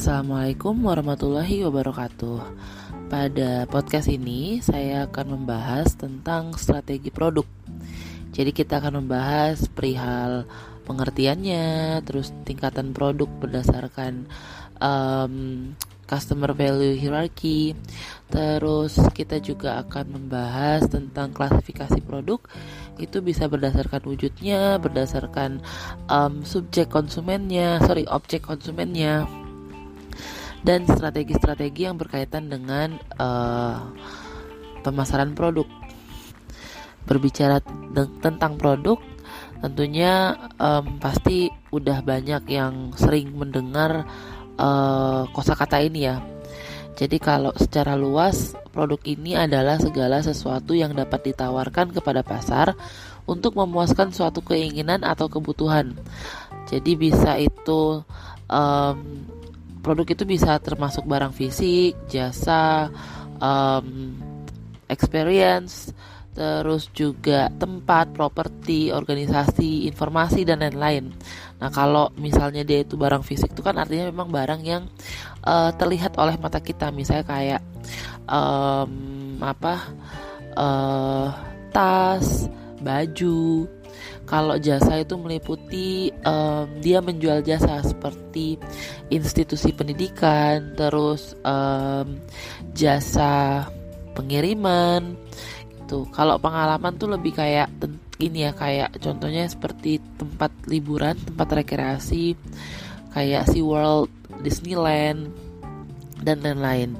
Assalamualaikum warahmatullahi wabarakatuh. Pada podcast ini saya akan membahas tentang strategi produk. Jadi kita akan membahas perihal pengertiannya, terus tingkatan produk berdasarkan um, customer value hierarchy. Terus kita juga akan membahas tentang klasifikasi produk. Itu bisa berdasarkan wujudnya, berdasarkan um, subjek konsumennya, sorry objek konsumennya dan strategi-strategi yang berkaitan dengan uh, pemasaran produk. Berbicara tentang produk, tentunya um, pasti udah banyak yang sering mendengar uh, kosakata ini ya. Jadi kalau secara luas produk ini adalah segala sesuatu yang dapat ditawarkan kepada pasar untuk memuaskan suatu keinginan atau kebutuhan. Jadi bisa itu um, produk itu bisa termasuk barang fisik, jasa, um, experience, terus juga tempat, properti, organisasi, informasi dan lain-lain. Nah, kalau misalnya dia itu barang fisik itu kan artinya memang barang yang uh, terlihat oleh mata kita, misalnya kayak um, apa uh, tas, baju, kalau jasa itu meliputi um, dia menjual jasa seperti institusi pendidikan, terus um, jasa pengiriman gitu. Kalau pengalaman tuh lebih kayak ini ya kayak contohnya seperti tempat liburan, tempat rekreasi kayak Sea World, Disneyland dan lain-lain.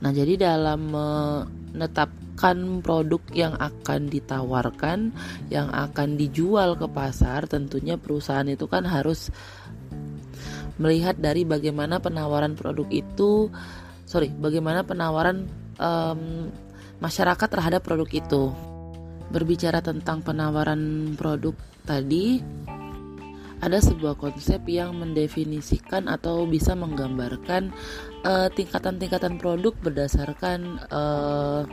Nah, jadi dalam menetap akan produk yang akan ditawarkan, yang akan dijual ke pasar, tentunya perusahaan itu kan harus melihat dari bagaimana penawaran produk itu, sorry, bagaimana penawaran um, masyarakat terhadap produk itu. Berbicara tentang penawaran produk tadi, ada sebuah konsep yang mendefinisikan atau bisa menggambarkan eh, tingkatan-tingkatan uh, produk berdasarkan uh,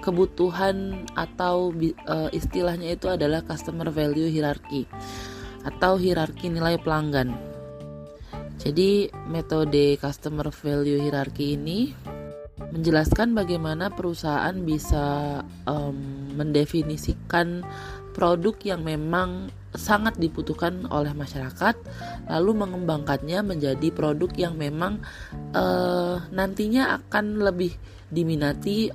kebutuhan atau uh, istilahnya itu adalah customer value hierarchy atau hierarki nilai pelanggan. Jadi metode customer value hierarchy ini menjelaskan bagaimana perusahaan bisa um, mendefinisikan produk yang memang sangat dibutuhkan oleh masyarakat, lalu mengembangkannya menjadi produk yang memang uh, nantinya akan lebih diminati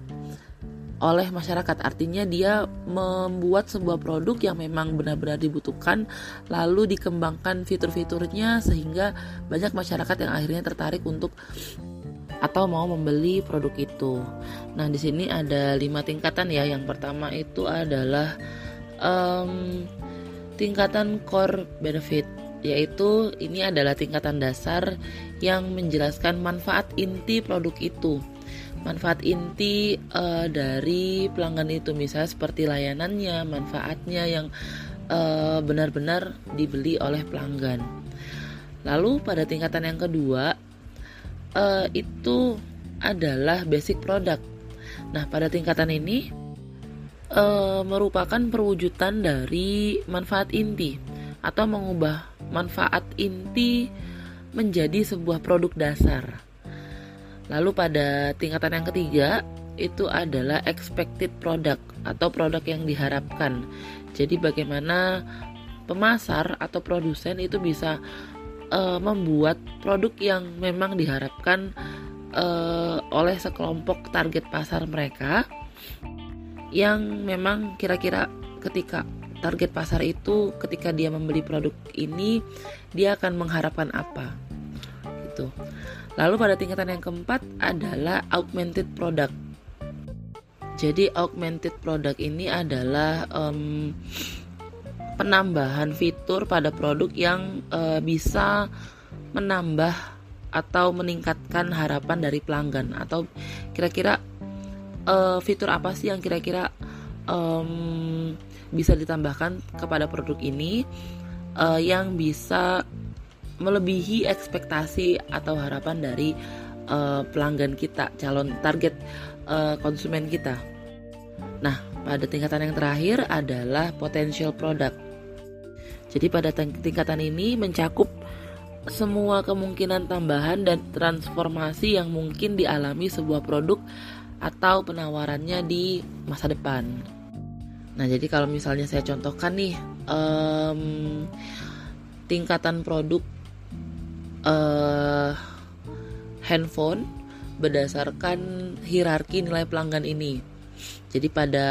oleh masyarakat. Artinya dia membuat sebuah produk yang memang benar-benar dibutuhkan lalu dikembangkan fitur-fiturnya sehingga banyak masyarakat yang akhirnya tertarik untuk atau mau membeli produk itu. Nah, di sini ada lima tingkatan ya. Yang pertama itu adalah um, tingkatan core benefit yaitu ini adalah tingkatan dasar yang menjelaskan manfaat inti produk itu manfaat inti uh, dari pelanggan itu misalnya seperti layanannya, manfaatnya yang eh, benar-benar dibeli oleh pelanggan. Lalu pada tingkatan yang kedua uh, itu adalah basic product. Nah pada tingkatan ini uh, merupakan perwujudan dari manfaat inti atau mengubah manfaat inti menjadi sebuah produk dasar. Lalu pada tingkatan yang ketiga itu adalah expected product atau produk yang diharapkan. Jadi bagaimana pemasar atau produsen itu bisa uh, membuat produk yang memang diharapkan uh, oleh sekelompok target pasar mereka yang memang kira-kira ketika target pasar itu ketika dia membeli produk ini dia akan mengharapkan apa gitu. Lalu pada tingkatan yang keempat adalah augmented product. Jadi augmented product ini adalah um, penambahan fitur pada produk yang uh, bisa menambah atau meningkatkan harapan dari pelanggan atau kira-kira uh, fitur apa sih yang kira-kira um, bisa ditambahkan kepada produk ini uh, yang bisa melebihi ekspektasi atau harapan dari uh, pelanggan kita, calon target uh, konsumen kita. Nah, pada tingkatan yang terakhir adalah potential product. Jadi pada tingkatan ini mencakup semua kemungkinan tambahan dan transformasi yang mungkin dialami sebuah produk atau penawarannya di masa depan. Nah, jadi kalau misalnya saya contohkan nih, um, tingkatan produk uh, handphone berdasarkan hierarki nilai pelanggan ini. Jadi pada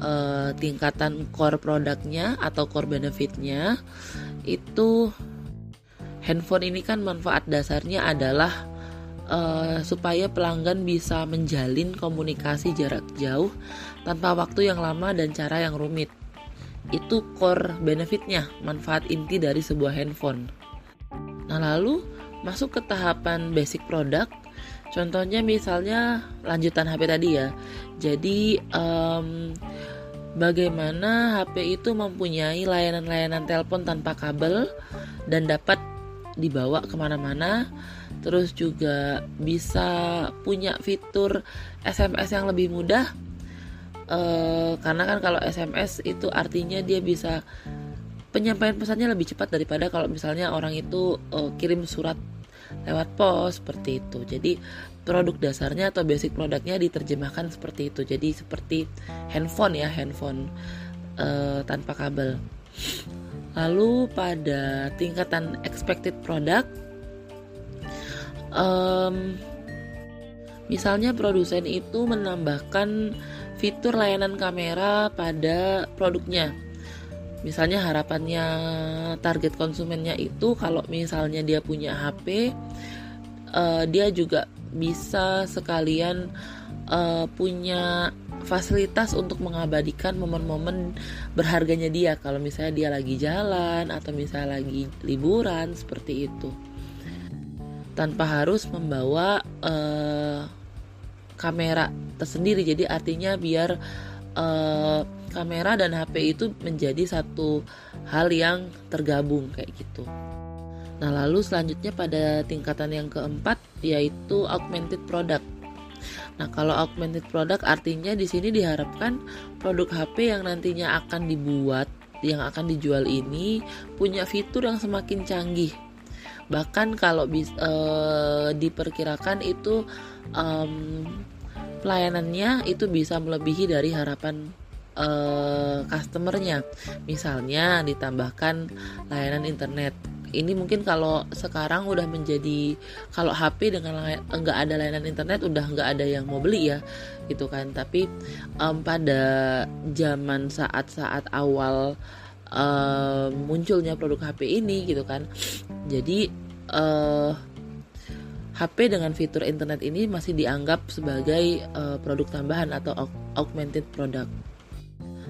uh, tingkatan core produknya atau core benefitnya itu handphone ini kan manfaat dasarnya adalah uh, supaya pelanggan bisa menjalin komunikasi jarak jauh tanpa waktu yang lama dan cara yang rumit. Itu core benefitnya, manfaat inti dari sebuah handphone. Nah, lalu masuk ke tahapan basic product. Contohnya misalnya lanjutan HP tadi ya. Jadi um, bagaimana HP itu mempunyai layanan-layanan telepon tanpa kabel dan dapat dibawa ke mana-mana terus juga bisa punya fitur SMS yang lebih mudah e, karena kan kalau SMS itu artinya dia bisa penyampaian pesannya lebih cepat daripada kalau misalnya orang itu e, kirim surat lewat pos seperti itu. Jadi produk dasarnya atau basic produknya diterjemahkan seperti itu. Jadi seperti handphone ya handphone e, tanpa kabel. Lalu pada tingkatan expected product, um, misalnya produsen itu menambahkan fitur layanan kamera pada produknya. Misalnya harapannya target konsumennya itu kalau misalnya dia punya HP, uh, eh, dia juga bisa sekalian uh, punya fasilitas untuk mengabadikan momen-momen berharganya dia. Kalau misalnya dia lagi jalan atau misalnya lagi liburan seperti itu. Tanpa harus membawa uh, kamera tersendiri. Jadi artinya biar uh, kamera dan HP itu menjadi satu hal yang tergabung kayak gitu nah lalu selanjutnya pada tingkatan yang keempat yaitu augmented product Nah, kalau augmented product artinya di sini diharapkan produk HP yang nantinya akan dibuat, yang akan dijual ini punya fitur yang semakin canggih. Bahkan kalau bis, e, diperkirakan itu um, pelayanannya itu bisa melebihi dari harapan e, customernya. Misalnya ditambahkan layanan internet ini mungkin kalau sekarang udah menjadi kalau HP dengan enggak ada layanan internet udah enggak ada yang mau beli ya gitu kan tapi um, pada zaman saat-saat awal um, munculnya produk HP ini gitu kan jadi uh, eh, HP dengan fitur internet ini masih dianggap sebagai uh, produk tambahan atau augmented product.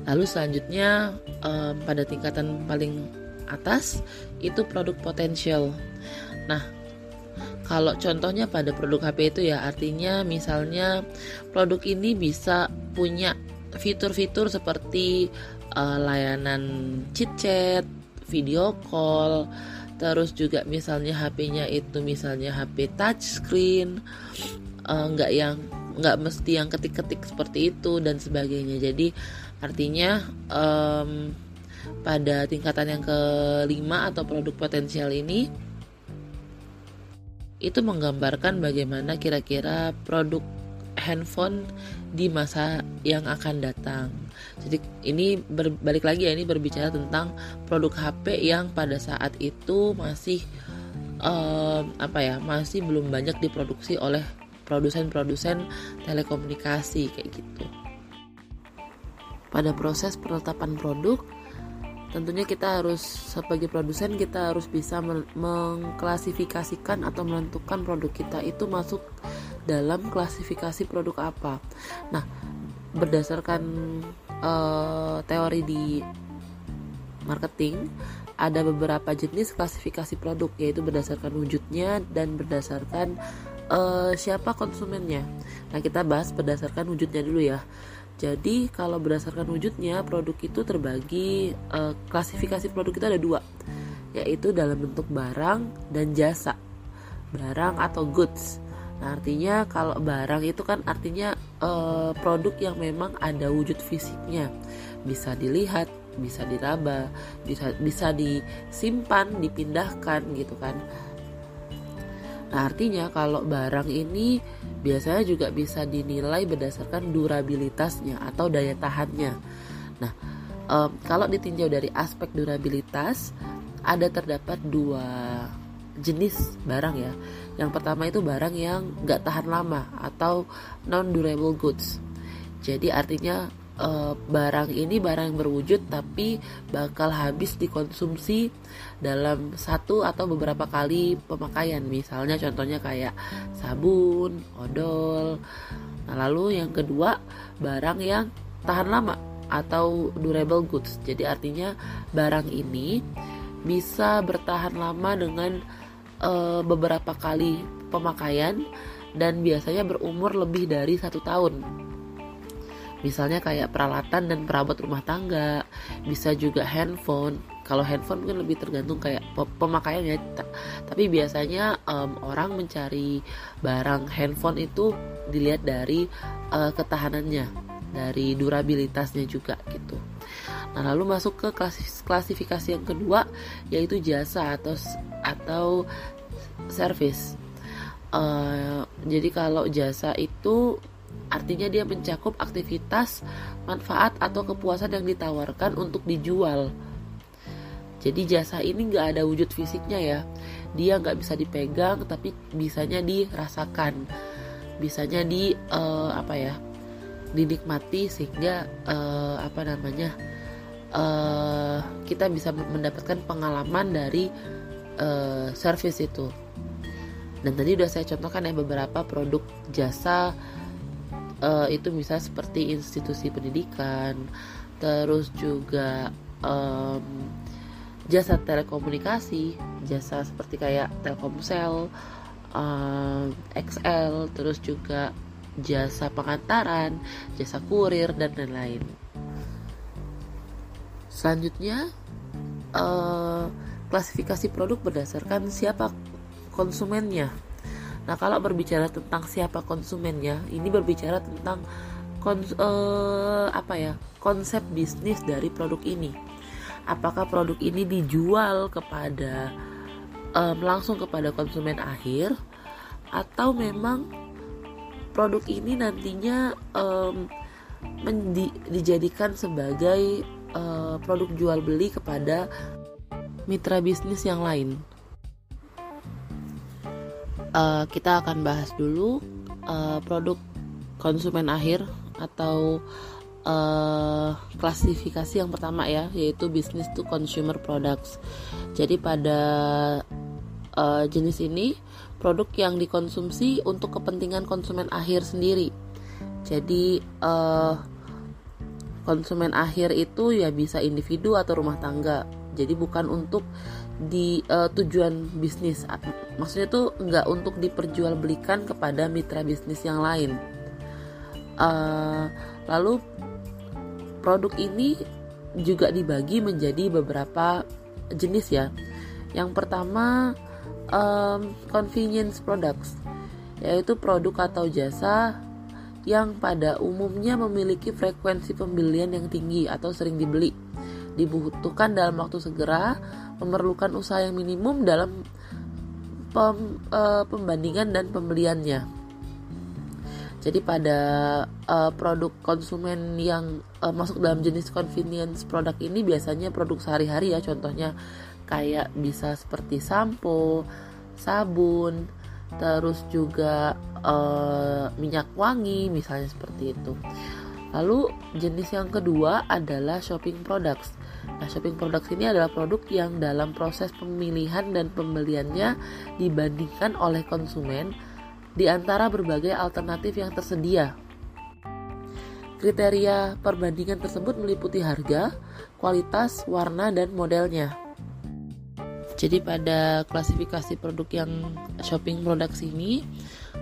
Lalu selanjutnya um, pada tingkatan paling atas itu produk potensial. Nah, kalau contohnya pada produk HP itu ya artinya misalnya produk ini bisa punya fitur-fitur seperti uh, layanan chit chat, video call, terus juga misalnya HP-nya itu misalnya HP touchscreen, uh, nggak yang nggak mesti yang ketik-ketik seperti itu dan sebagainya. Jadi artinya um, pada tingkatan yang kelima atau produk potensial ini itu menggambarkan bagaimana kira-kira produk handphone di masa yang akan datang. Jadi ini berbalik lagi ya ini berbicara tentang produk HP yang pada saat itu masih um, apa ya masih belum banyak diproduksi oleh produsen-produsen telekomunikasi kayak gitu. Pada proses penetapan produk tentunya kita harus sebagai produsen kita harus bisa mengklasifikasikan atau menentukan produk kita itu masuk dalam klasifikasi produk apa. Nah, berdasarkan uh, teori di marketing ada beberapa jenis klasifikasi produk yaitu berdasarkan wujudnya dan berdasarkan uh, siapa konsumennya. Nah, kita bahas berdasarkan wujudnya dulu ya. Jadi kalau berdasarkan wujudnya produk itu terbagi uh, klasifikasi produk itu ada dua yaitu dalam bentuk barang dan jasa barang atau goods. Nah, artinya kalau barang itu kan artinya uh, produk yang memang ada wujud fisiknya bisa dilihat, bisa diraba, bisa bisa disimpan, dipindahkan gitu kan. Nah, artinya kalau barang ini biasanya juga bisa dinilai berdasarkan durabilitasnya atau daya tahannya. Nah, um, kalau ditinjau dari aspek durabilitas, ada terdapat dua jenis barang ya. Yang pertama itu barang yang nggak tahan lama atau non durable goods. Jadi artinya uh, barang ini barang yang berwujud tapi bakal habis dikonsumsi dalam satu atau beberapa kali pemakaian misalnya contohnya kayak sabun, odol. Nah, lalu yang kedua barang yang tahan lama atau durable goods. Jadi artinya barang ini bisa bertahan lama dengan uh, beberapa kali pemakaian dan biasanya berumur lebih dari satu tahun misalnya kayak peralatan dan perabot rumah tangga bisa juga handphone kalau handphone mungkin lebih tergantung kayak pemakaiannya tapi biasanya um, orang mencari barang handphone itu dilihat dari uh, ketahanannya dari durabilitasnya juga gitu nah lalu masuk ke klasifikasi yang kedua yaitu jasa atau atau service uh, jadi kalau jasa itu Artinya dia mencakup aktivitas, manfaat atau kepuasan yang ditawarkan untuk dijual. Jadi jasa ini nggak ada wujud fisiknya ya. Dia nggak bisa dipegang tapi bisanya dirasakan. Bisanya di uh, apa ya? dinikmati sehingga uh, apa namanya? Uh, kita bisa mendapatkan pengalaman dari uh, service itu. Dan tadi udah saya contohkan ya beberapa produk jasa uh, itu bisa seperti institusi pendidikan terus juga um, jasa telekomunikasi jasa seperti kayak Telkomsel um, XL terus juga jasa pengantaran jasa kurir dan lain-lain selanjutnya uh, klasifikasi produk berdasarkan siapa konsumennya Nah, kalau berbicara tentang siapa konsumennya, ini berbicara tentang kons uh, apa ya? konsep bisnis dari produk ini. Apakah produk ini dijual kepada um, langsung kepada konsumen akhir atau memang produk ini nantinya um, mendi dijadikan sebagai uh, produk jual beli kepada mitra bisnis yang lain? Uh, kita akan bahas dulu uh, produk konsumen akhir atau uh, klasifikasi yang pertama ya yaitu business to consumer products. Jadi pada uh, jenis ini produk yang dikonsumsi untuk kepentingan konsumen akhir sendiri. Jadi uh, konsumen akhir itu ya bisa individu atau rumah tangga. Jadi bukan untuk di uh, tujuan bisnis maksudnya tuh nggak untuk diperjualbelikan kepada mitra bisnis yang lain uh, lalu produk ini juga dibagi menjadi beberapa jenis ya yang pertama um, convenience products yaitu produk atau jasa yang pada umumnya memiliki frekuensi pembelian yang tinggi atau sering dibeli dibutuhkan dalam waktu segera memerlukan usaha yang minimum dalam pem, uh, pembandingan dan pembeliannya. Jadi pada uh, produk konsumen yang uh, masuk dalam jenis convenience produk ini biasanya produk sehari-hari ya contohnya kayak bisa seperti sampo, sabun, terus juga uh, minyak wangi misalnya seperti itu. Lalu jenis yang kedua adalah shopping products. Nah, shopping products ini adalah produk yang dalam proses pemilihan dan pembeliannya dibandingkan oleh konsumen di antara berbagai alternatif yang tersedia. Kriteria perbandingan tersebut meliputi harga, kualitas, warna, dan modelnya. Jadi pada klasifikasi produk yang shopping products ini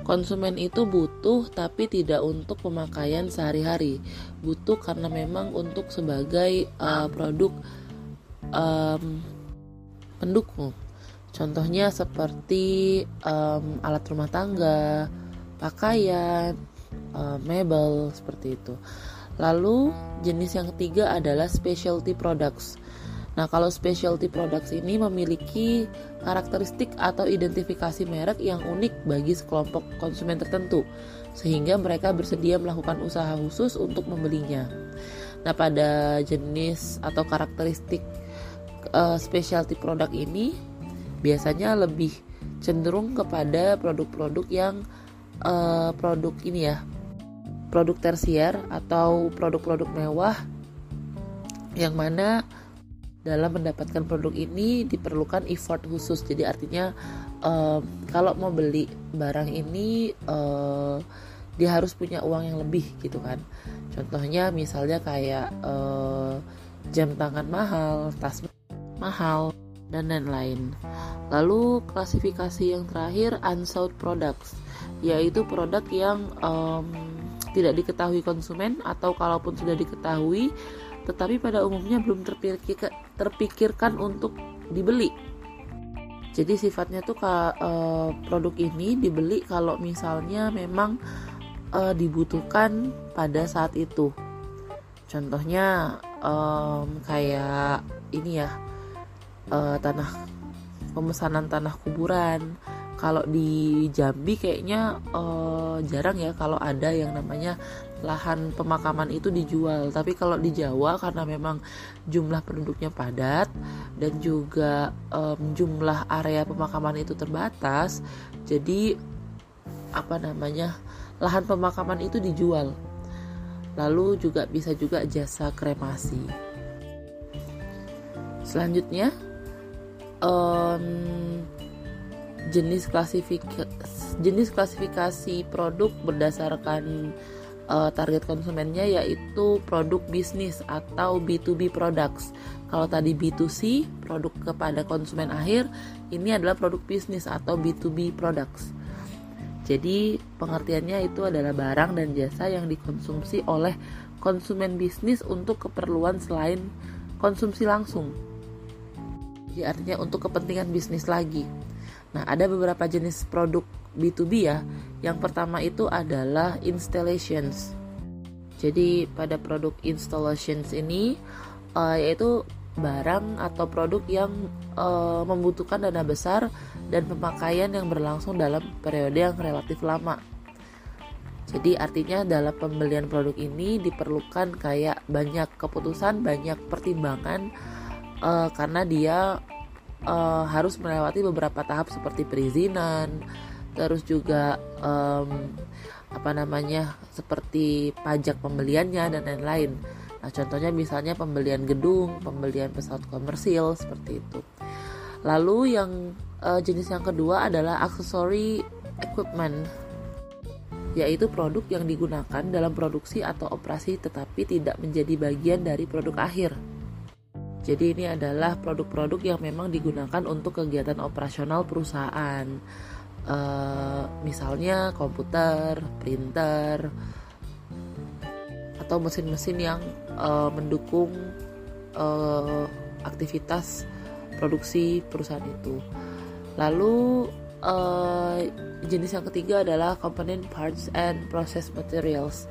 konsumen itu butuh tapi tidak untuk pemakaian sehari-hari butuh karena memang untuk sebagai uh, produk um, pendukung contohnya seperti um, alat rumah tangga pakaian uh, mebel seperti itu Lalu jenis yang ketiga adalah specialty products. Nah, kalau specialty products ini memiliki karakteristik atau identifikasi merek yang unik bagi sekelompok konsumen tertentu, sehingga mereka bersedia melakukan usaha khusus untuk membelinya. Nah, pada jenis atau karakteristik uh, specialty product ini biasanya lebih cenderung kepada produk-produk yang uh, produk ini ya, produk tersier atau produk-produk mewah yang mana dalam mendapatkan produk ini diperlukan effort khusus. Jadi artinya uh, kalau mau beli barang ini uh, dia harus punya uang yang lebih gitu kan. Contohnya misalnya kayak uh, jam tangan mahal tas mahal dan lain-lain lalu klasifikasi yang terakhir unsold products yaitu produk yang um, tidak diketahui konsumen atau kalaupun sudah diketahui tetapi pada umumnya belum terpikir, terpikirkan untuk dibeli. Jadi sifatnya tuh uh, produk ini dibeli kalau misalnya memang uh, dibutuhkan pada saat itu. Contohnya um, kayak ini ya uh, tanah pemesanan tanah kuburan. Kalau di Jambi kayaknya uh, jarang ya kalau ada yang namanya lahan pemakaman itu dijual. Tapi kalau di Jawa karena memang jumlah penduduknya padat dan juga um, jumlah area pemakaman itu terbatas, jadi apa namanya lahan pemakaman itu dijual. Lalu juga bisa juga jasa kremasi. Selanjutnya um, jenis klasifikasi jenis klasifikasi produk berdasarkan uh, target konsumennya yaitu produk bisnis atau B2B products. Kalau tadi B2C, produk kepada konsumen akhir, ini adalah produk bisnis atau B2B products. Jadi, pengertiannya itu adalah barang dan jasa yang dikonsumsi oleh konsumen bisnis untuk keperluan selain konsumsi langsung. Jadi, artinya untuk kepentingan bisnis lagi. Nah, ada beberapa jenis produk B2B ya. Yang pertama itu adalah installations. Jadi pada produk installations ini uh, yaitu barang atau produk yang uh, membutuhkan dana besar dan pemakaian yang berlangsung dalam periode yang relatif lama. Jadi artinya dalam pembelian produk ini diperlukan kayak banyak keputusan, banyak pertimbangan uh, karena dia uh, harus melewati beberapa tahap seperti perizinan, terus juga um, apa namanya seperti pajak pembeliannya dan lain-lain. Nah, contohnya misalnya pembelian gedung, pembelian pesawat komersil seperti itu. Lalu yang uh, jenis yang kedua adalah accessory equipment yaitu produk yang digunakan dalam produksi atau operasi tetapi tidak menjadi bagian dari produk akhir. Jadi ini adalah produk-produk yang memang digunakan untuk kegiatan operasional perusahaan uh, misalnya komputer, printer, atau mesin-mesin yang uh, mendukung uh, aktivitas produksi perusahaan itu. Lalu uh, jenis yang ketiga adalah component parts and process materials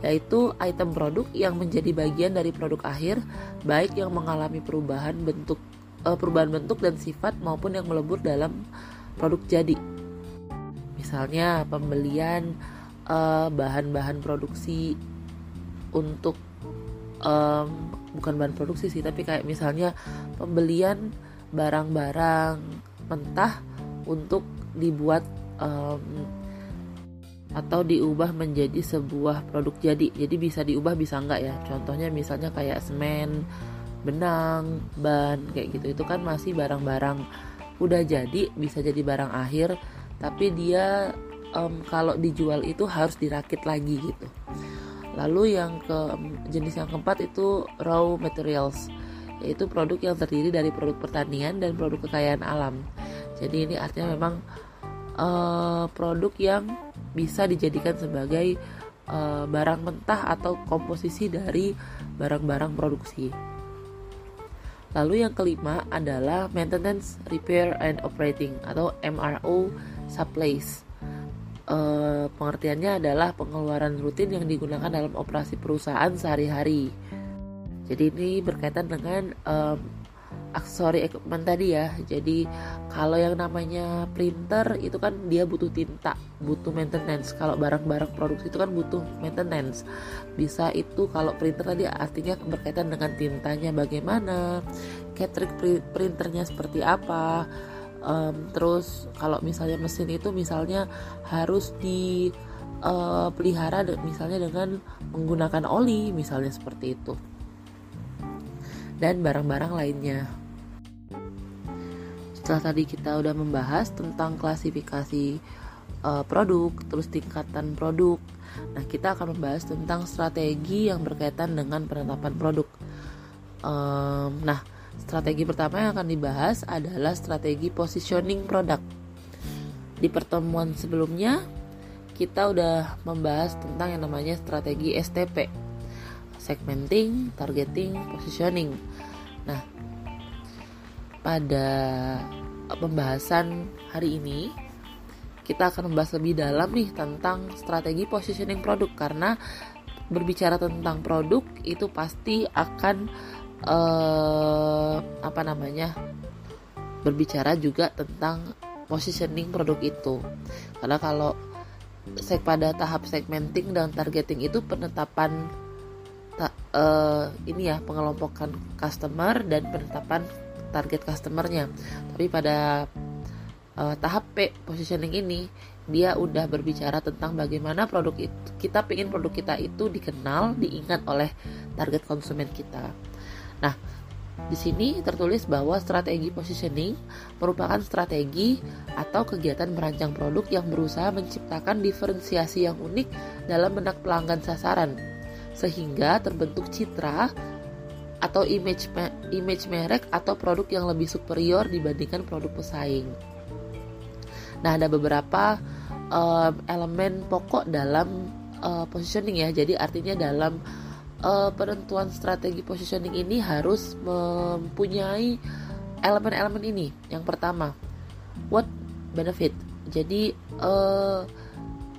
yaitu item produk yang menjadi bagian dari produk akhir baik yang mengalami perubahan bentuk uh, perubahan bentuk dan sifat maupun yang melebur dalam produk jadi. Misalnya pembelian eh, bahan-bahan produksi untuk um, bukan bahan produksi sih, tapi kayak misalnya pembelian barang-barang mentah untuk dibuat um, atau diubah menjadi sebuah produk jadi. Jadi bisa diubah bisa enggak ya? Contohnya misalnya kayak semen benang ban kayak gitu. Itu kan masih barang-barang. Udah jadi bisa jadi barang akhir. Tapi dia um, kalau dijual itu harus dirakit lagi gitu. Lalu yang ke jenis yang keempat itu raw materials. Yaitu produk yang terdiri dari produk pertanian dan produk kekayaan alam. Jadi ini artinya memang uh, produk yang bisa dijadikan sebagai uh, barang mentah atau komposisi dari barang-barang produksi Lalu yang kelima adalah maintenance, repair and operating atau MRO supplies. uh, pengertiannya adalah pengeluaran rutin yang digunakan dalam operasi perusahaan sehari-hari. Jadi ini berkaitan dengan um, aksesori equipment tadi ya. Jadi kalau yang namanya printer itu kan dia butuh tinta, butuh maintenance. Kalau barang-barang produksi itu kan butuh maintenance. Bisa itu kalau printer tadi artinya berkaitan dengan tintanya bagaimana, catering printernya seperti apa. Um, terus kalau misalnya mesin itu misalnya harus di uh, pelihara misalnya dengan menggunakan oli misalnya seperti itu dan barang-barang lainnya. Setelah tadi kita udah membahas tentang klasifikasi uh, produk, terus tingkatan produk. Nah, kita akan membahas tentang strategi yang berkaitan dengan penetapan produk. Um, nah, strategi pertama yang akan dibahas adalah strategi positioning produk. Di pertemuan sebelumnya, kita udah membahas tentang yang namanya strategi STP segmenting, targeting, positioning. Nah, pada pembahasan hari ini kita akan membahas lebih dalam nih tentang strategi positioning produk. Karena berbicara tentang produk itu pasti akan uh, apa namanya berbicara juga tentang positioning produk itu. Karena kalau pada tahap segmenting dan targeting itu penetapan uh, ini ya pengelompokan customer dan penetapan target customernya. Tapi pada uh, tahap P positioning ini dia udah berbicara tentang bagaimana produk itu kita pengen produk kita itu dikenal diingat oleh target konsumen kita. Nah di sini tertulis bahwa strategi positioning merupakan strategi atau kegiatan merancang produk yang berusaha menciptakan diferensiasi yang unik dalam benak pelanggan sasaran sehingga terbentuk citra atau image image merek atau produk yang lebih superior dibandingkan produk pesaing. Nah, ada beberapa um, elemen pokok dalam uh, positioning ya. Jadi artinya dalam uh, penentuan strategi positioning ini harus mempunyai elemen-elemen ini. Yang pertama, what benefit. Jadi uh,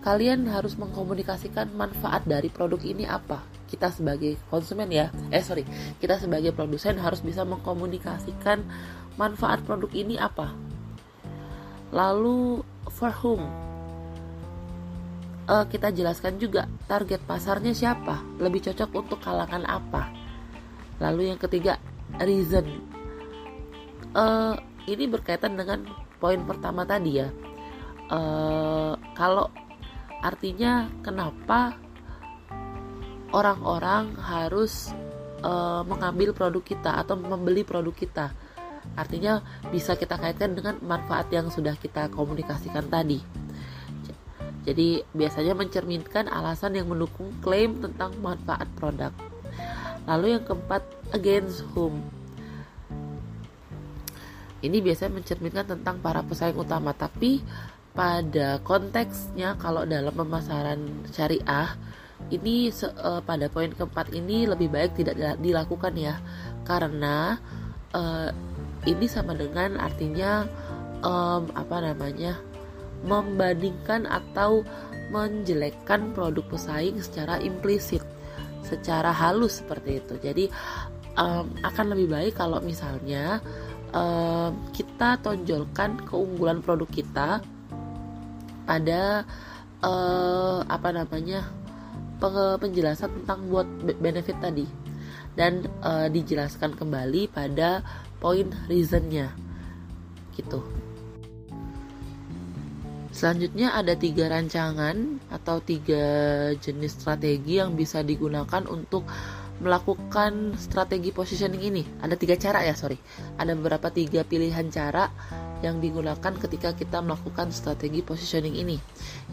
kalian harus mengkomunikasikan manfaat dari produk ini apa? Kita sebagai konsumen ya. Eh sorry. Kita sebagai produsen harus bisa mengkomunikasikan manfaat produk ini apa? Lalu for whom? Uh, kita jelaskan juga target pasarnya siapa. Lebih cocok untuk kalangan apa? Lalu yang ketiga reason. Uh, ini berkaitan dengan poin pertama tadi ya. Uh, kalau Artinya kenapa orang-orang harus uh, mengambil produk kita atau membeli produk kita? Artinya bisa kita kaitkan dengan manfaat yang sudah kita komunikasikan tadi. Jadi biasanya mencerminkan alasan yang mendukung klaim tentang manfaat produk. Lalu yang keempat, against whom. Ini biasanya mencerminkan tentang para pesaing utama, tapi pada konteksnya kalau dalam pemasaran syariah ini uh, pada poin keempat ini lebih baik tidak dilakukan ya. Karena uh, ini sama dengan artinya um, apa namanya membandingkan atau menjelekkan produk pesaing secara implisit secara halus seperti itu. Jadi um, akan lebih baik kalau misalnya um, kita tonjolkan keunggulan produk kita pada uh, apa namanya penjelasan tentang buat benefit tadi. Dan uh, dijelaskan kembali pada poin reasonnya. Gitu. Selanjutnya ada tiga rancangan atau tiga jenis strategi yang bisa digunakan untuk melakukan strategi positioning ini. Ada tiga cara ya sorry. Ada beberapa tiga pilihan cara yang digunakan ketika kita melakukan strategi positioning ini.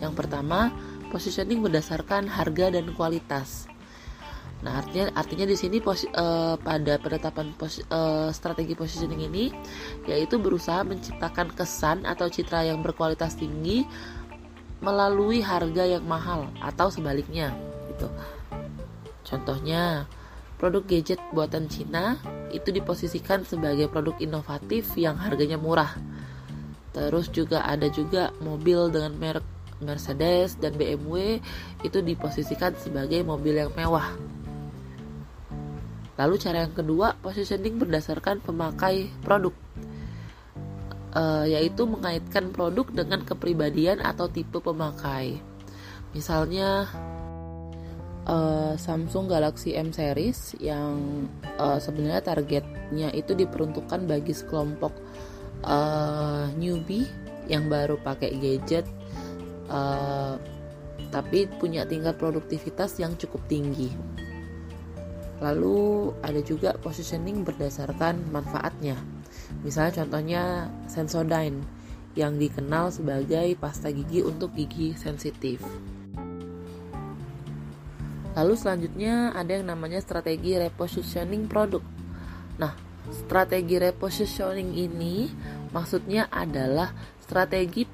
Yang pertama, positioning berdasarkan harga dan kualitas. Nah, artinya artinya di sini pos, uh, pada penetapan pos, uh, strategi positioning ini yaitu berusaha menciptakan kesan atau citra yang berkualitas tinggi melalui harga yang mahal atau sebaliknya gitu. Contohnya, produk gadget buatan Cina itu diposisikan sebagai produk inovatif yang harganya murah Terus juga ada juga mobil dengan merek Mercedes dan BMW itu diposisikan sebagai mobil yang mewah. Lalu cara yang kedua, positioning berdasarkan pemakai produk. Uh, yaitu mengaitkan produk dengan kepribadian atau tipe pemakai. Misalnya uh, Samsung Galaxy M series yang uh, sebenarnya targetnya itu diperuntukkan bagi sekelompok uh, newbie yang baru pakai gadget uh, tapi punya tingkat produktivitas yang cukup tinggi. Lalu ada juga positioning berdasarkan manfaatnya. Misalnya contohnya Sensodyne yang dikenal sebagai pasta gigi untuk gigi sensitif. Lalu selanjutnya ada yang namanya strategi repositioning produk. Nah, strategi repositioning ini maksudnya adalah strategi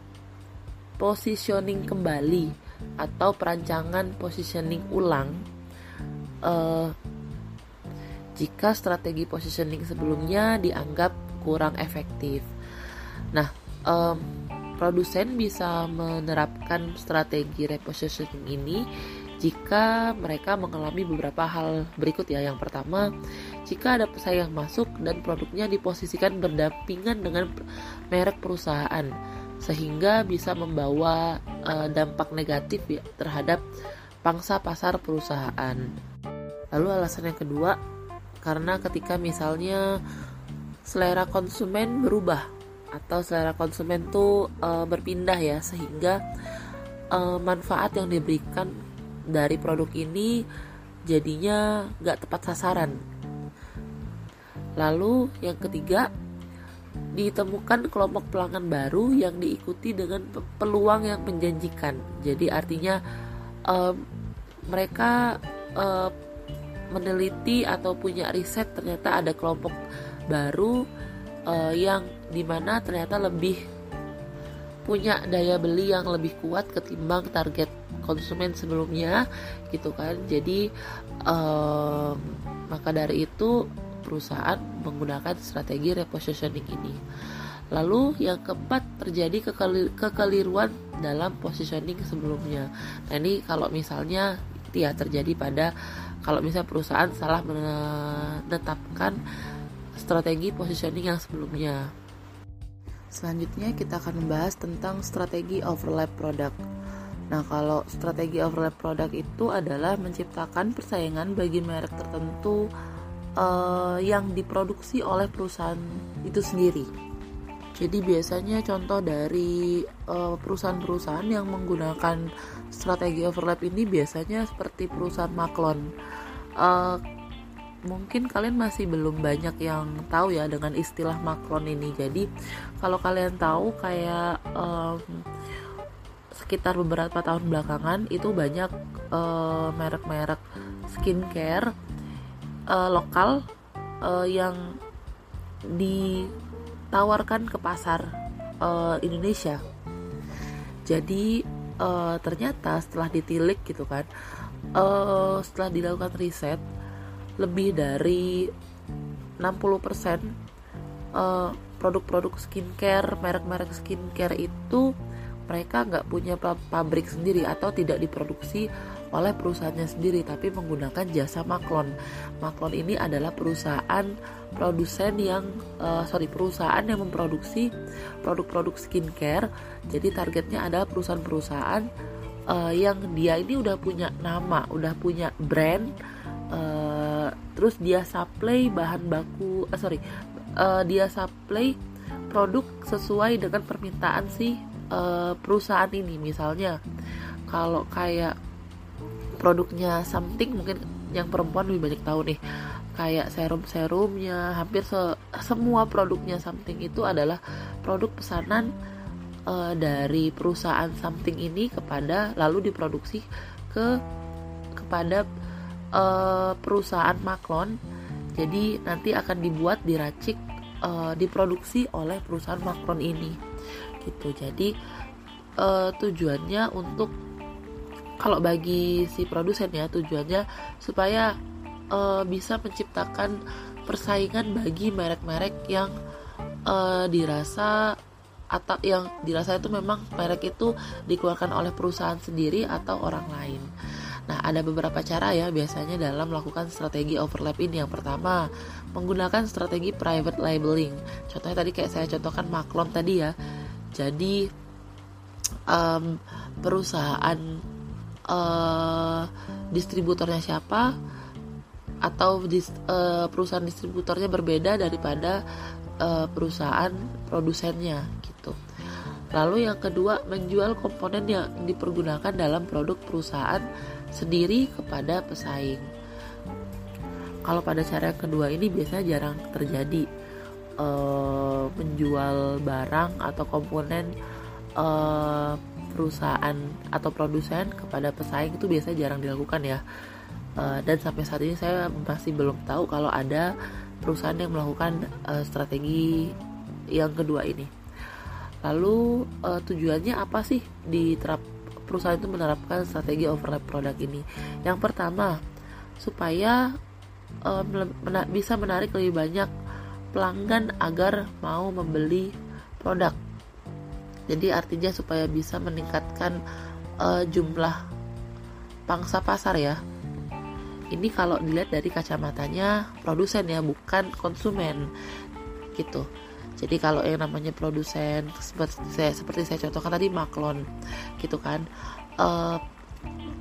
positioning kembali atau perancangan positioning ulang uh, jika strategi positioning sebelumnya dianggap kurang efektif. Nah, um, produsen bisa menerapkan strategi repositioning ini jika mereka mengalami beberapa hal berikut ya. Yang pertama, jika ada pesaing yang masuk dan produknya diposisikan berdampingan dengan merek perusahaan sehingga bisa membawa uh, dampak negatif ya terhadap pangsa pasar perusahaan. Lalu alasan yang kedua, karena ketika misalnya selera konsumen berubah atau selera konsumen tuh uh, berpindah ya sehingga uh, manfaat yang diberikan dari produk ini jadinya gak tepat sasaran. Lalu yang ketiga, ditemukan kelompok pelanggan baru yang diikuti dengan peluang yang menjanjikan. Jadi artinya um, mereka um, meneliti atau punya riset ternyata ada kelompok baru uh, yang di mana ternyata lebih punya daya beli yang lebih kuat ketimbang target konsumen sebelumnya gitu kan. Jadi um, maka dari itu perusahaan menggunakan strategi repositioning ini. Lalu yang keempat terjadi kekeliruan dalam positioning sebelumnya. Nah ini kalau misalnya ya terjadi pada kalau misalnya perusahaan salah menetapkan strategi positioning yang sebelumnya. Selanjutnya kita akan membahas tentang strategi overlap produk. Nah, kalau strategi overlap produk itu adalah menciptakan persaingan bagi merek tertentu uh, yang diproduksi oleh perusahaan itu sendiri. Jadi biasanya contoh dari uh, perusahaan-perusahaan yang menggunakan strategi overlap ini biasanya seperti perusahaan Maklon. Uh, mungkin kalian masih belum banyak yang tahu ya dengan istilah Macron ini. Jadi kalau kalian tahu kayak um, sekitar beberapa tahun belakangan itu banyak uh, merek-merek skincare uh, lokal uh, yang ditawarkan ke pasar uh, Indonesia. Jadi uh, ternyata setelah ditilik gitu kan, uh, setelah dilakukan riset lebih dari 60% uh, produk-produk skincare, merek-merek skincare itu mereka nggak punya pabrik sendiri atau tidak diproduksi oleh perusahaannya sendiri tapi menggunakan jasa Maklon. Maklon ini adalah perusahaan produsen yang uh, sorry perusahaan yang memproduksi produk-produk skincare. Jadi targetnya adalah perusahaan-perusahaan uh, yang dia ini udah punya nama, udah punya brand, uh, terus dia supply bahan baku, uh, sorry, uh, dia supply produk sesuai dengan permintaan si uh, perusahaan ini. Misalnya kalau kayak produknya something mungkin yang perempuan lebih banyak tahu nih kayak serum-serumnya hampir se semua produknya something itu adalah produk pesanan uh, dari perusahaan something ini kepada lalu diproduksi ke kepada uh, perusahaan Maklon. Jadi nanti akan dibuat diracik uh, diproduksi oleh perusahaan Macron ini gitu jadi uh, tujuannya untuk kalau bagi si produsen ya tujuannya supaya uh, bisa menciptakan persaingan bagi merek-merek yang uh, dirasa atau yang dirasa itu memang merek itu dikeluarkan oleh perusahaan sendiri atau orang lain. Nah, ada beberapa cara ya biasanya dalam melakukan strategi overlap ini. Yang pertama, menggunakan strategi private labeling. Contohnya tadi kayak saya contohkan Maklon tadi ya. Jadi um, perusahaan uh, distributornya siapa atau dis, uh, perusahaan distributornya berbeda daripada uh, perusahaan produsennya gitu. Lalu yang kedua, menjual komponen yang dipergunakan dalam produk perusahaan sendiri kepada pesaing. Kalau pada cara yang kedua ini biasanya jarang terjadi menjual barang atau komponen uh, perusahaan atau produsen kepada pesaing itu biasanya jarang dilakukan ya. Uh, dan sampai saat ini saya masih belum tahu kalau ada perusahaan yang melakukan uh, strategi yang kedua ini. Lalu uh, tujuannya apa sih diterap perusahaan itu menerapkan strategi overlap produk ini? Yang pertama, supaya uh, mena bisa menarik lebih banyak pelanggan agar mau membeli produk. Jadi artinya supaya bisa meningkatkan uh, jumlah pangsa pasar ya. Ini kalau dilihat dari kacamatanya produsen ya, bukan konsumen gitu. Jadi kalau yang namanya produsen seperti saya seperti saya contohkan tadi Maklon gitu kan uh,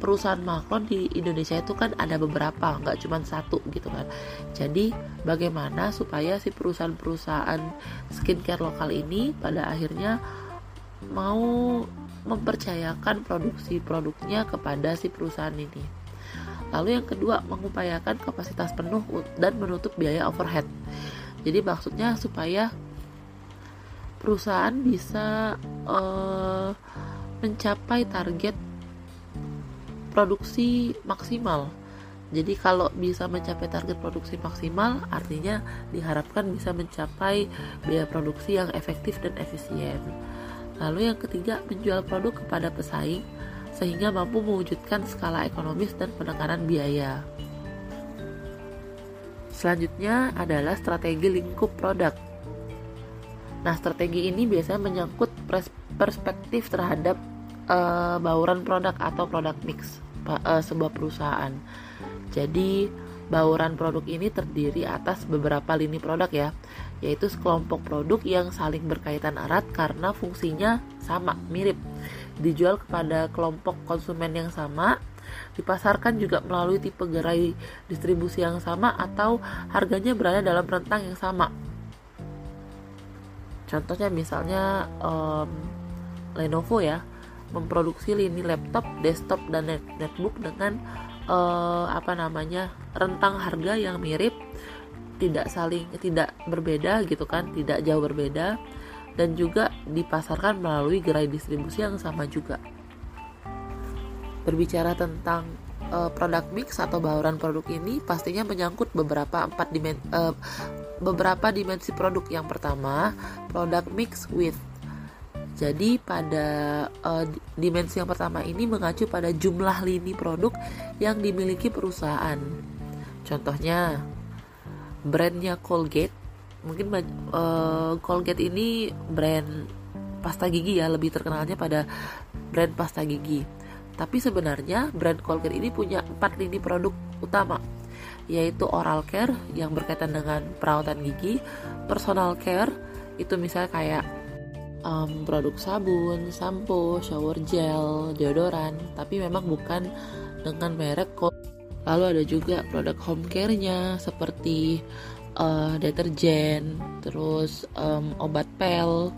perusahaan Maklon di Indonesia itu kan ada beberapa nggak cuma satu gitu kan. Jadi bagaimana supaya si perusahaan-perusahaan skincare lokal ini pada akhirnya mau mempercayakan produksi produknya kepada si perusahaan ini? Lalu yang kedua mengupayakan kapasitas penuh dan menutup biaya overhead. Jadi maksudnya supaya perusahaan bisa uh, mencapai target produksi maksimal. Jadi kalau bisa mencapai target produksi maksimal, artinya diharapkan bisa mencapai biaya produksi yang efektif dan efisien. Lalu yang ketiga, menjual produk kepada pesaing sehingga mampu mewujudkan skala ekonomis dan penekanan biaya. Selanjutnya adalah strategi lingkup produk. Nah, strategi ini biasanya menyangkut perspektif terhadap uh, bauran produk atau produk mix uh, sebuah perusahaan. Jadi, bauran produk ini terdiri atas beberapa lini produk ya, yaitu sekelompok produk yang saling berkaitan erat karena fungsinya sama, mirip. Dijual kepada kelompok konsumen yang sama, dipasarkan juga melalui tipe gerai distribusi yang sama atau harganya berada dalam rentang yang sama Contohnya misalnya um, Lenovo ya memproduksi lini laptop, desktop dan net netbook dengan uh, apa namanya rentang harga yang mirip, tidak saling tidak berbeda gitu kan, tidak jauh berbeda dan juga dipasarkan melalui gerai distribusi yang sama juga. Berbicara tentang uh, produk mix atau bauran produk ini pastinya menyangkut beberapa empat dimen uh, beberapa dimensi produk. Yang pertama, produk mix with. Jadi pada uh, dimensi yang pertama ini mengacu pada jumlah lini produk yang dimiliki perusahaan. Contohnya brandnya Colgate, mungkin uh, Colgate ini brand pasta gigi ya, lebih terkenalnya pada brand pasta gigi. Tapi sebenarnya brand Colgate ini punya empat lini produk utama yaitu oral care yang berkaitan dengan perawatan gigi, personal care itu misalnya kayak um, produk sabun, sampo, shower gel, deodoran, tapi memang bukan dengan merek kok. Lalu ada juga produk home care-nya seperti uh, deterjen, terus um, obat pel.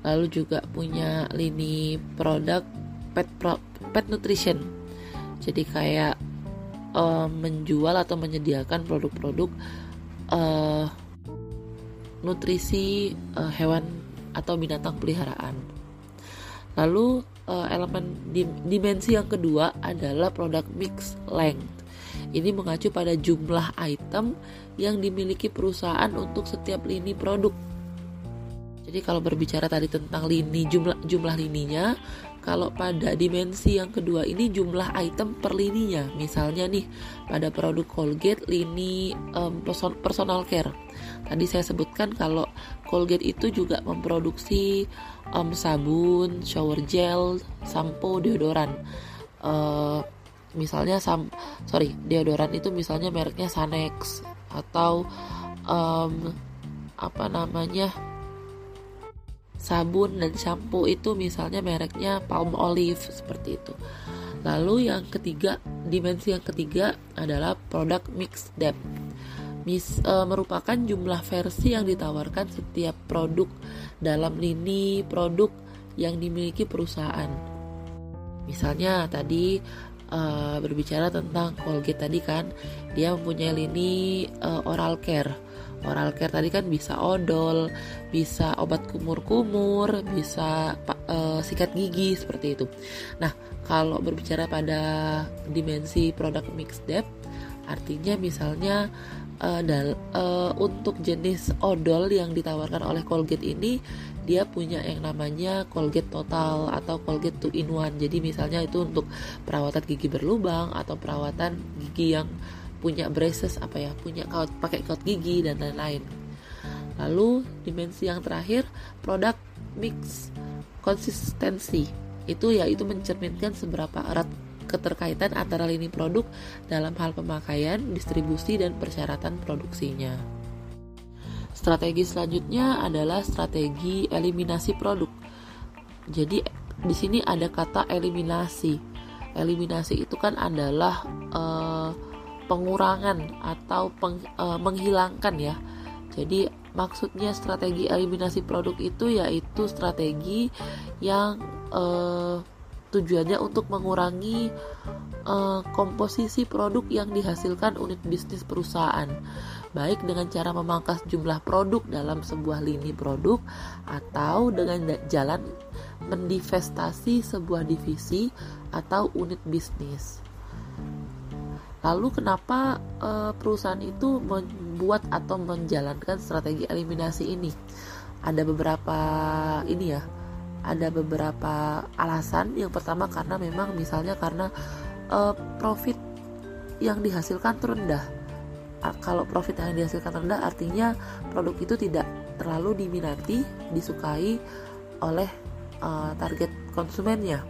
Lalu juga punya lini produk pet pro, pet nutrition. Jadi kayak uh, menjual atau menyediakan produk-produk uh, nutrisi uh, hewan atau binatang peliharaan. Lalu uh, elemen dimensi yang kedua adalah produk mix length. Ini mengacu pada jumlah item yang dimiliki perusahaan untuk setiap lini produk. Jadi kalau berbicara tadi tentang lini jumlah jumlah lininya, kalau pada dimensi yang kedua ini jumlah item per lininya misalnya nih pada produk Colgate lini um, personal care tadi saya sebutkan kalau Colgate itu juga memproduksi um, sabun shower gel sampo deodoran uh, misalnya sam sorry deodoran itu misalnya mereknya Sanex atau um, apa namanya sabun dan shampoo itu misalnya mereknya palm olive seperti itu. Lalu yang ketiga, dimensi yang ketiga adalah produk mix depth. Mis, e, merupakan jumlah versi yang ditawarkan setiap produk dalam lini produk yang dimiliki perusahaan. Misalnya tadi e, berbicara tentang Colgate tadi kan, dia mempunyai lini e, oral care oral care tadi kan bisa odol, bisa obat kumur-kumur, bisa uh, sikat gigi seperti itu. Nah, kalau berbicara pada dimensi produk mix depth, artinya misalnya uh, dal uh, untuk jenis odol yang ditawarkan oleh Colgate ini dia punya yang namanya Colgate Total atau Colgate Two in One. Jadi misalnya itu untuk perawatan gigi berlubang atau perawatan gigi yang punya braces apa ya punya kaut pakai kaut gigi dan lain-lain lalu dimensi yang terakhir produk mix konsistensi itu ya itu mencerminkan seberapa erat keterkaitan antara lini produk dalam hal pemakaian, distribusi, dan persyaratan produksinya. Strategi selanjutnya adalah strategi eliminasi produk. Jadi di sini ada kata eliminasi. Eliminasi itu kan adalah uh, pengurangan atau peng, e, menghilangkan ya. Jadi maksudnya strategi eliminasi produk itu yaitu strategi yang e, tujuannya untuk mengurangi e, komposisi produk yang dihasilkan unit bisnis perusahaan baik dengan cara memangkas jumlah produk dalam sebuah lini produk atau dengan jalan mendivestasi sebuah divisi atau unit bisnis. Lalu kenapa uh, perusahaan itu membuat atau menjalankan strategi eliminasi ini? Ada beberapa ini ya, ada beberapa alasan. Yang pertama karena memang misalnya karena uh, profit yang dihasilkan rendah. Kalau profit yang dihasilkan rendah artinya produk itu tidak terlalu diminati, disukai oleh uh, target konsumennya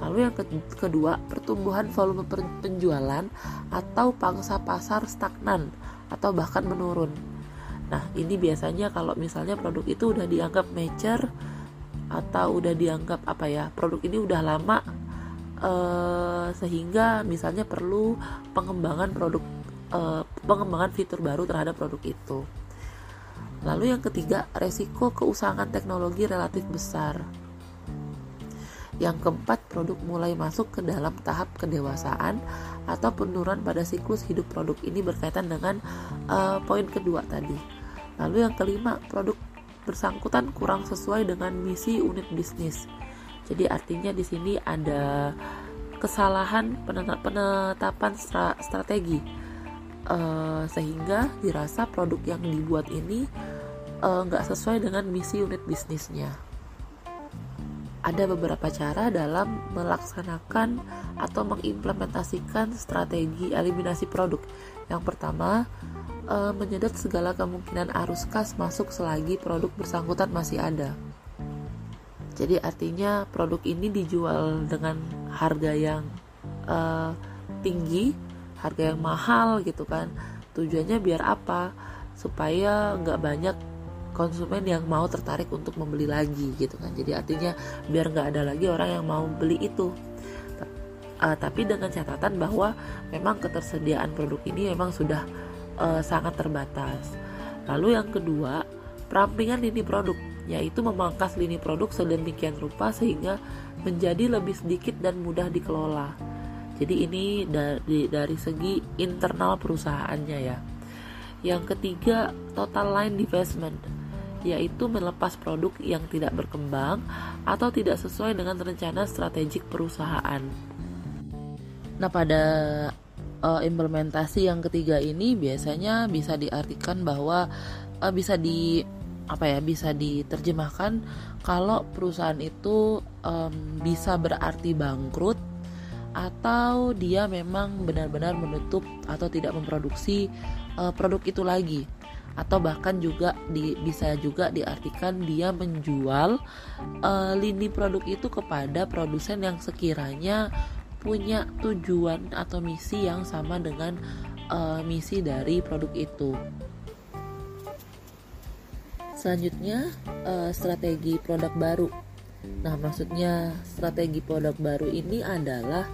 Lalu yang kedua, pertumbuhan volume penjualan atau pangsa pasar stagnan atau bahkan menurun. Nah, ini biasanya kalau misalnya produk itu udah dianggap mature atau udah dianggap apa ya, produk ini udah lama eh, sehingga misalnya perlu pengembangan produk eh, pengembangan fitur baru terhadap produk itu. Lalu yang ketiga, resiko keusangan teknologi relatif besar. Yang keempat, produk mulai masuk ke dalam tahap kedewasaan atau penurunan pada siklus hidup produk ini berkaitan dengan uh, poin kedua tadi. Lalu yang kelima, produk bersangkutan kurang sesuai dengan misi unit bisnis. Jadi artinya di sini ada kesalahan penetapan strategi uh, sehingga dirasa produk yang dibuat ini uh, nggak sesuai dengan misi unit bisnisnya ada beberapa cara dalam melaksanakan atau mengimplementasikan strategi eliminasi produk. Yang pertama, e, menyedot segala kemungkinan arus kas masuk selagi produk bersangkutan masih ada. Jadi artinya produk ini dijual dengan harga yang e, tinggi, harga yang mahal gitu kan. Tujuannya biar apa? Supaya nggak banyak konsumen yang mau tertarik untuk membeli lagi gitu kan jadi artinya biar nggak ada lagi orang yang mau beli itu uh, tapi dengan catatan bahwa memang ketersediaan produk ini memang sudah uh, sangat terbatas. Lalu yang kedua perampingan lini produk yaitu memangkas lini produk sedemikian rupa sehingga menjadi lebih sedikit dan mudah dikelola. Jadi ini dari dari segi internal perusahaannya ya. Yang ketiga total line divestment yaitu melepas produk yang tidak berkembang atau tidak sesuai dengan rencana strategik perusahaan. Nah, pada uh, implementasi yang ketiga ini biasanya bisa diartikan bahwa uh, bisa di apa ya bisa diterjemahkan kalau perusahaan itu um, bisa berarti bangkrut atau dia memang benar-benar menutup atau tidak memproduksi uh, produk itu lagi. Atau bahkan juga di, bisa juga diartikan dia menjual uh, lini produk itu kepada produsen yang sekiranya punya tujuan atau misi yang sama dengan uh, misi dari produk itu. Selanjutnya uh, strategi produk baru. Nah, maksudnya strategi produk baru ini adalah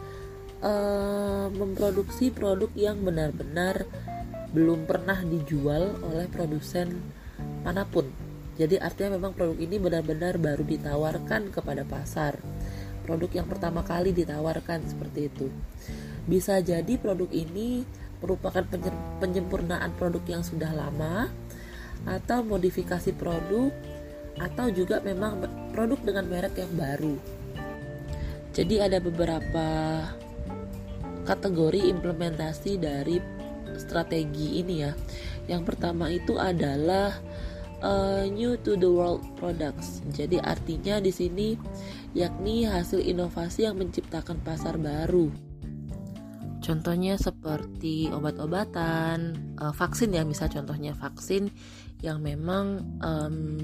uh, memproduksi produk yang benar-benar belum pernah dijual oleh produsen mana pun. Jadi artinya memang produk ini benar-benar baru ditawarkan kepada pasar. Produk yang pertama kali ditawarkan seperti itu. Bisa jadi produk ini merupakan penyempurnaan produk yang sudah lama atau modifikasi produk atau juga memang produk dengan merek yang baru. Jadi ada beberapa kategori implementasi dari strategi ini ya. Yang pertama itu adalah uh, new to the world products. Jadi artinya di sini yakni hasil inovasi yang menciptakan pasar baru. Contohnya seperti obat-obatan, uh, vaksin ya, misal contohnya vaksin yang memang um,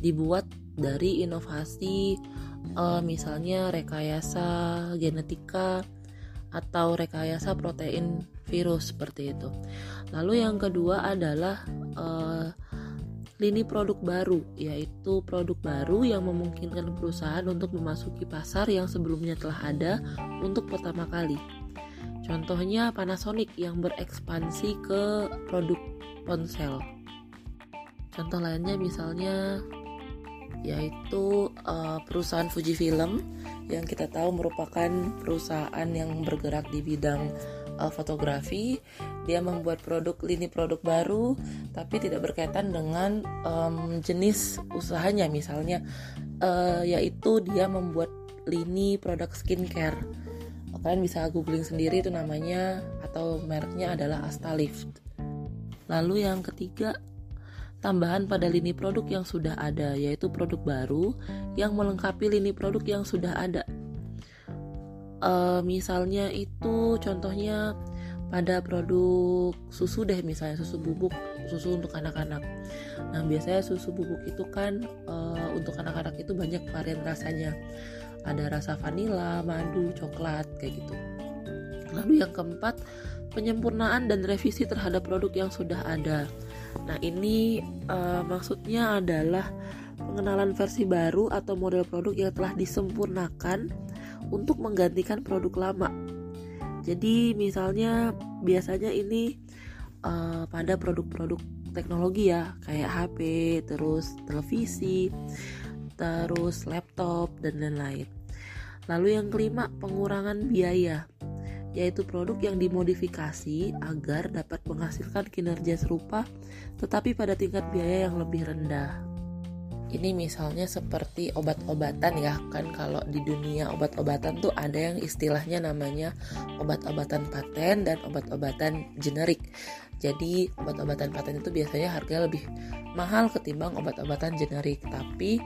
dibuat dari inovasi, uh, misalnya rekayasa genetika atau rekayasa protein virus seperti itu. Lalu yang kedua adalah uh, lini produk baru, yaitu produk baru yang memungkinkan perusahaan untuk memasuki pasar yang sebelumnya telah ada untuk pertama kali. Contohnya Panasonic yang berekspansi ke produk ponsel. Contoh lainnya misalnya yaitu uh, perusahaan Fujifilm yang kita tahu merupakan perusahaan yang bergerak di bidang uh, fotografi. Dia membuat produk lini produk baru, tapi tidak berkaitan dengan um, jenis usahanya, misalnya uh, yaitu dia membuat lini produk skincare. Kalian bisa googling sendiri itu namanya atau mereknya adalah Astalift. Lalu yang ketiga tambahan pada lini produk yang sudah ada, yaitu produk baru yang melengkapi lini produk yang sudah ada. Uh, misalnya itu contohnya pada produk susu deh misalnya susu bubuk susu untuk anak-anak. Nah biasanya susu bubuk itu kan uh, untuk anak-anak itu banyak varian rasanya. Ada rasa vanila, madu, coklat kayak gitu. Lalu yang keempat penyempurnaan dan revisi terhadap produk yang sudah ada. Nah, ini uh, maksudnya adalah pengenalan versi baru atau model produk yang telah disempurnakan untuk menggantikan produk lama. Jadi, misalnya biasanya ini uh, pada produk-produk teknologi ya, kayak HP, terus televisi, terus laptop dan lain-lain. Lalu yang kelima, pengurangan biaya yaitu produk yang dimodifikasi agar dapat menghasilkan kinerja serupa tetapi pada tingkat biaya yang lebih rendah. Ini misalnya seperti obat-obatan ya kan kalau di dunia obat-obatan tuh ada yang istilahnya namanya obat-obatan paten dan obat-obatan generik. Jadi obat-obatan paten itu biasanya harganya lebih mahal ketimbang obat-obatan generik, tapi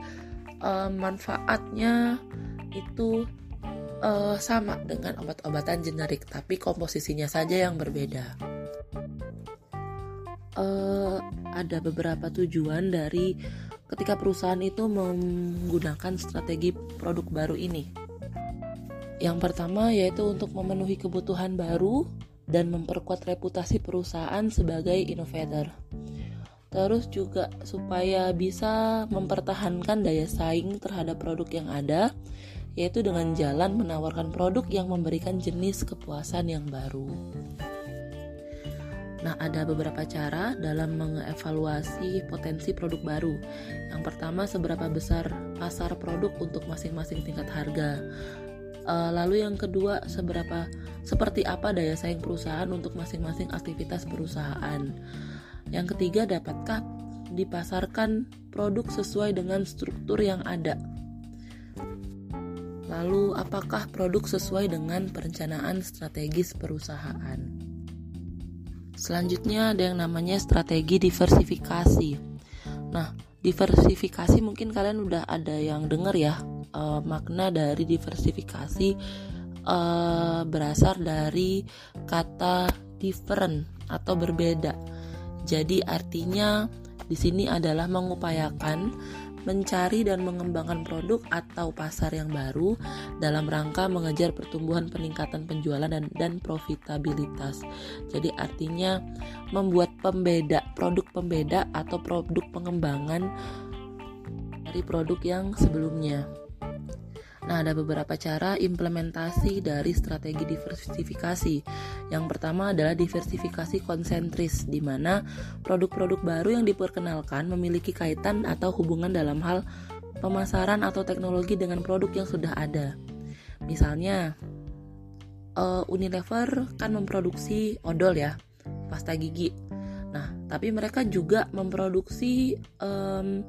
eh, manfaatnya itu uh, sama dengan obat-obatan generik, tapi komposisinya saja yang berbeda. Uh, ada beberapa tujuan dari ketika perusahaan itu menggunakan strategi produk baru ini. Yang pertama yaitu untuk memenuhi kebutuhan baru dan memperkuat reputasi perusahaan sebagai innovator. Terus juga supaya bisa mempertahankan daya saing terhadap produk yang ada yaitu dengan jalan menawarkan produk yang memberikan jenis kepuasan yang baru. Nah, ada beberapa cara dalam mengevaluasi potensi produk baru. Yang pertama, seberapa besar pasar produk untuk masing-masing tingkat harga. Eh, lalu yang kedua, seberapa seperti apa daya saing perusahaan untuk masing-masing aktivitas perusahaan. Yang ketiga, dapatkah dipasarkan produk sesuai dengan struktur yang ada? Lalu, apakah produk sesuai dengan perencanaan strategis perusahaan? Selanjutnya ada yang namanya strategi diversifikasi. Nah, diversifikasi mungkin kalian udah ada yang dengar ya uh, makna dari diversifikasi uh, berasal dari kata different atau berbeda. Jadi artinya di sini adalah mengupayakan mencari dan mengembangkan produk atau pasar yang baru dalam rangka mengejar pertumbuhan peningkatan penjualan dan, dan profitabilitas. Jadi artinya membuat pembeda, produk pembeda atau produk pengembangan dari produk yang sebelumnya. Nah, ada beberapa cara implementasi dari strategi diversifikasi. Yang pertama adalah diversifikasi konsentris, di mana produk-produk baru yang diperkenalkan memiliki kaitan atau hubungan dalam hal pemasaran atau teknologi dengan produk yang sudah ada. Misalnya, uh, Unilever kan memproduksi odol ya, pasta gigi. Nah, tapi mereka juga memproduksi um,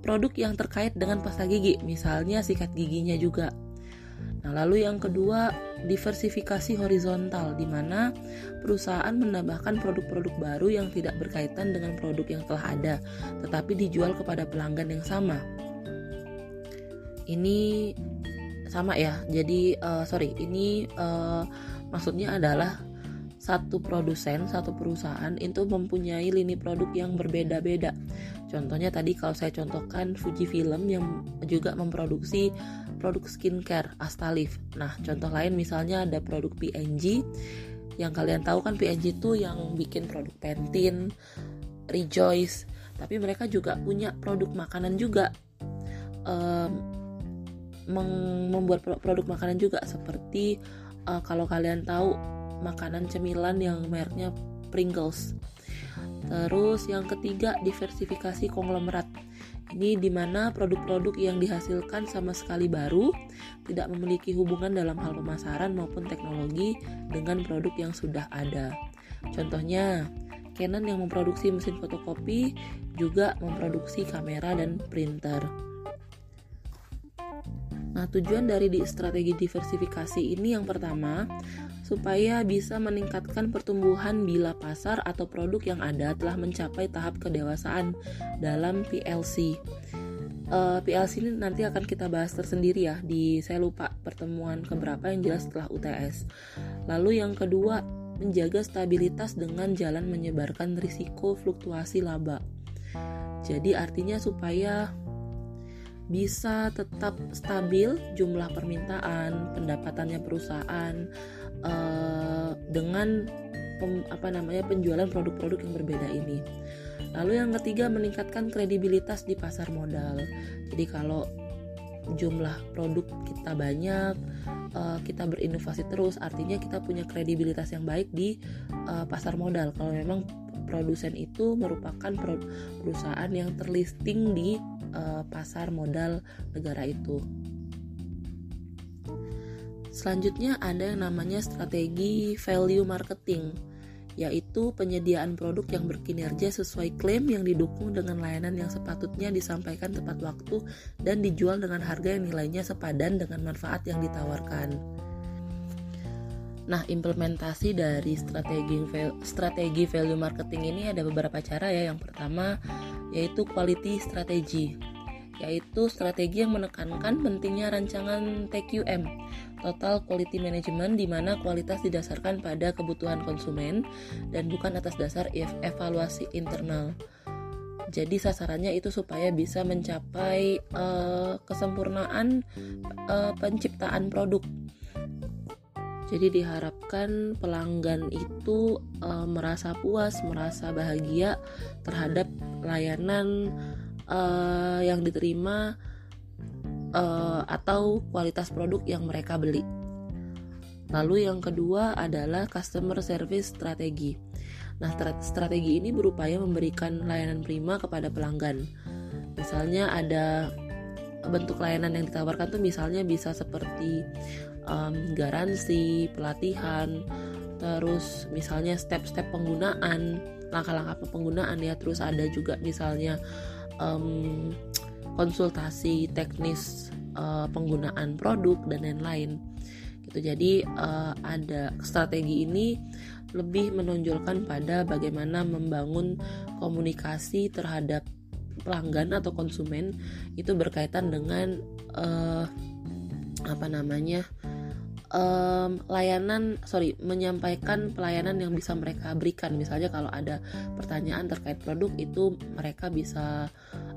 produk yang terkait dengan pasta gigi, misalnya sikat giginya juga. Nah, lalu yang kedua, diversifikasi horizontal di mana perusahaan menambahkan produk-produk baru yang tidak berkaitan dengan produk yang telah ada, tetapi dijual kepada pelanggan yang sama. Ini sama ya. Jadi uh, sorry, ini uh, maksudnya adalah satu produsen, satu perusahaan itu mempunyai lini produk yang berbeda-beda. Contohnya tadi kalau saya contohkan Fujifilm yang juga memproduksi produk skincare Astalif. Nah, contoh lain misalnya ada produk PNG yang kalian tahu kan PNG itu yang bikin produk Pantene, Rejoice, tapi mereka juga punya produk makanan juga. Um, membuat produk makanan juga seperti uh, kalau kalian tahu makanan cemilan yang mereknya Pringles. Terus yang ketiga diversifikasi konglomerat. Ini di mana produk-produk yang dihasilkan sama sekali baru, tidak memiliki hubungan dalam hal pemasaran maupun teknologi dengan produk yang sudah ada. Contohnya, Canon yang memproduksi mesin fotokopi juga memproduksi kamera dan printer. Nah, tujuan dari di strategi diversifikasi ini yang pertama supaya bisa meningkatkan pertumbuhan bila pasar atau produk yang ada telah mencapai tahap kedewasaan dalam PLC. Uh, eh, PLC ini nanti akan kita bahas tersendiri ya di saya lupa pertemuan keberapa yang jelas setelah UTS. Lalu yang kedua menjaga stabilitas dengan jalan menyebarkan risiko fluktuasi laba. Jadi artinya supaya bisa tetap stabil jumlah permintaan, pendapatannya perusahaan, uh, dengan pem, apa namanya penjualan produk-produk yang berbeda ini. Lalu yang ketiga meningkatkan kredibilitas di pasar modal. Jadi kalau jumlah produk kita banyak, uh, kita berinovasi terus, artinya kita punya kredibilitas yang baik di uh, pasar modal. Kalau memang produsen itu merupakan perusahaan yang terlisting di uh, pasar modal negara itu. Selanjutnya ada yang namanya strategi value marketing, yaitu penyediaan produk yang berkinerja sesuai klaim yang didukung dengan layanan yang sepatutnya disampaikan tepat waktu dan dijual dengan harga yang nilainya sepadan dengan manfaat yang ditawarkan. Nah, implementasi dari strategi strategi value marketing ini ada beberapa cara ya. Yang pertama yaitu quality strategy yaitu strategi yang menekankan pentingnya rancangan TQM Total Quality Management di mana kualitas didasarkan pada kebutuhan konsumen dan bukan atas dasar evaluasi internal. Jadi sasarannya itu supaya bisa mencapai uh, kesempurnaan uh, penciptaan produk. Jadi diharapkan pelanggan itu uh, merasa puas, merasa bahagia terhadap layanan uh, yang diterima uh, atau kualitas produk yang mereka beli. Lalu yang kedua adalah customer service strategi. Nah, strategi ini berupaya memberikan layanan prima kepada pelanggan. Misalnya ada bentuk layanan yang ditawarkan tuh misalnya bisa seperti um, garansi, pelatihan, terus misalnya step-step penggunaan, langkah-langkah penggunaan ya, terus ada juga misalnya um, konsultasi teknis uh, penggunaan produk dan lain-lain. Gitu. Jadi uh, ada strategi ini lebih menonjolkan pada bagaimana membangun komunikasi terhadap pelanggan atau konsumen itu berkaitan dengan uh, apa namanya um, layanan sorry menyampaikan pelayanan yang bisa mereka berikan. Misalnya kalau ada pertanyaan terkait produk itu mereka bisa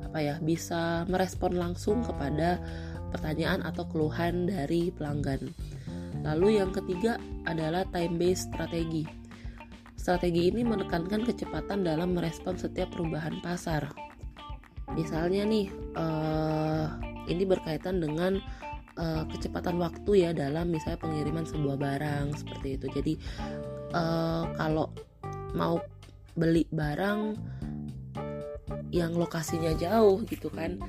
apa ya bisa merespon langsung kepada pertanyaan atau keluhan dari pelanggan. Lalu yang ketiga adalah time based strategi. Strategi ini menekankan kecepatan dalam merespon setiap perubahan pasar. Misalnya nih uh, ini berkaitan dengan uh, kecepatan waktu ya dalam misalnya pengiriman sebuah barang seperti itu. Jadi uh, kalau mau beli barang yang lokasinya jauh gitu kan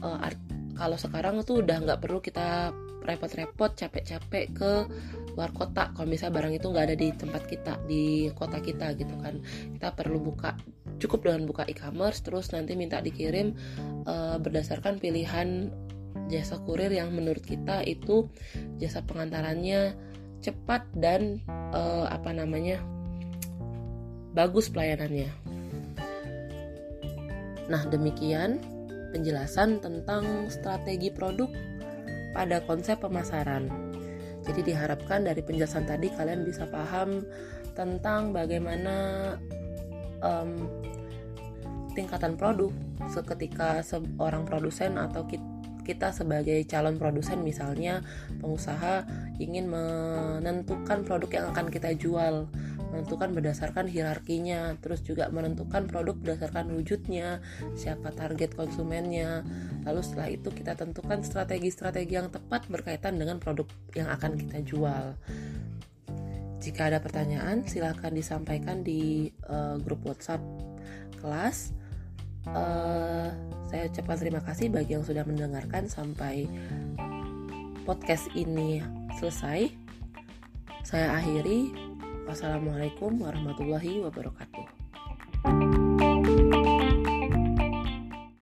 uh, kalau sekarang tuh udah nggak perlu kita repot-repot capek-capek ke luar kota. Kalau misalnya barang itu nggak ada di tempat kita di kota kita gitu kan. Kita perlu buka cukup dengan buka e-commerce terus nanti minta dikirim uh, berdasarkan pilihan jasa kurir yang menurut kita itu jasa pengantarannya cepat dan uh, apa namanya bagus pelayanannya. Nah, demikian penjelasan tentang strategi produk pada konsep pemasaran. Jadi diharapkan dari penjelasan tadi kalian bisa paham tentang bagaimana um, tingkatan produk seketika seorang produsen atau kita kita sebagai calon produsen misalnya pengusaha ingin menentukan produk yang akan kita jual menentukan berdasarkan hierarkinya terus juga menentukan produk berdasarkan wujudnya siapa target konsumennya. Lalu setelah itu kita tentukan strategi-strategi yang tepat berkaitan dengan produk yang akan kita jual. Jika ada pertanyaan silahkan disampaikan di uh, grup WhatsApp kelas uh, saya ucapkan terima kasih bagi yang sudah mendengarkan sampai podcast ini selesai. Saya akhiri. Wassalamualaikum warahmatullahi wabarakatuh.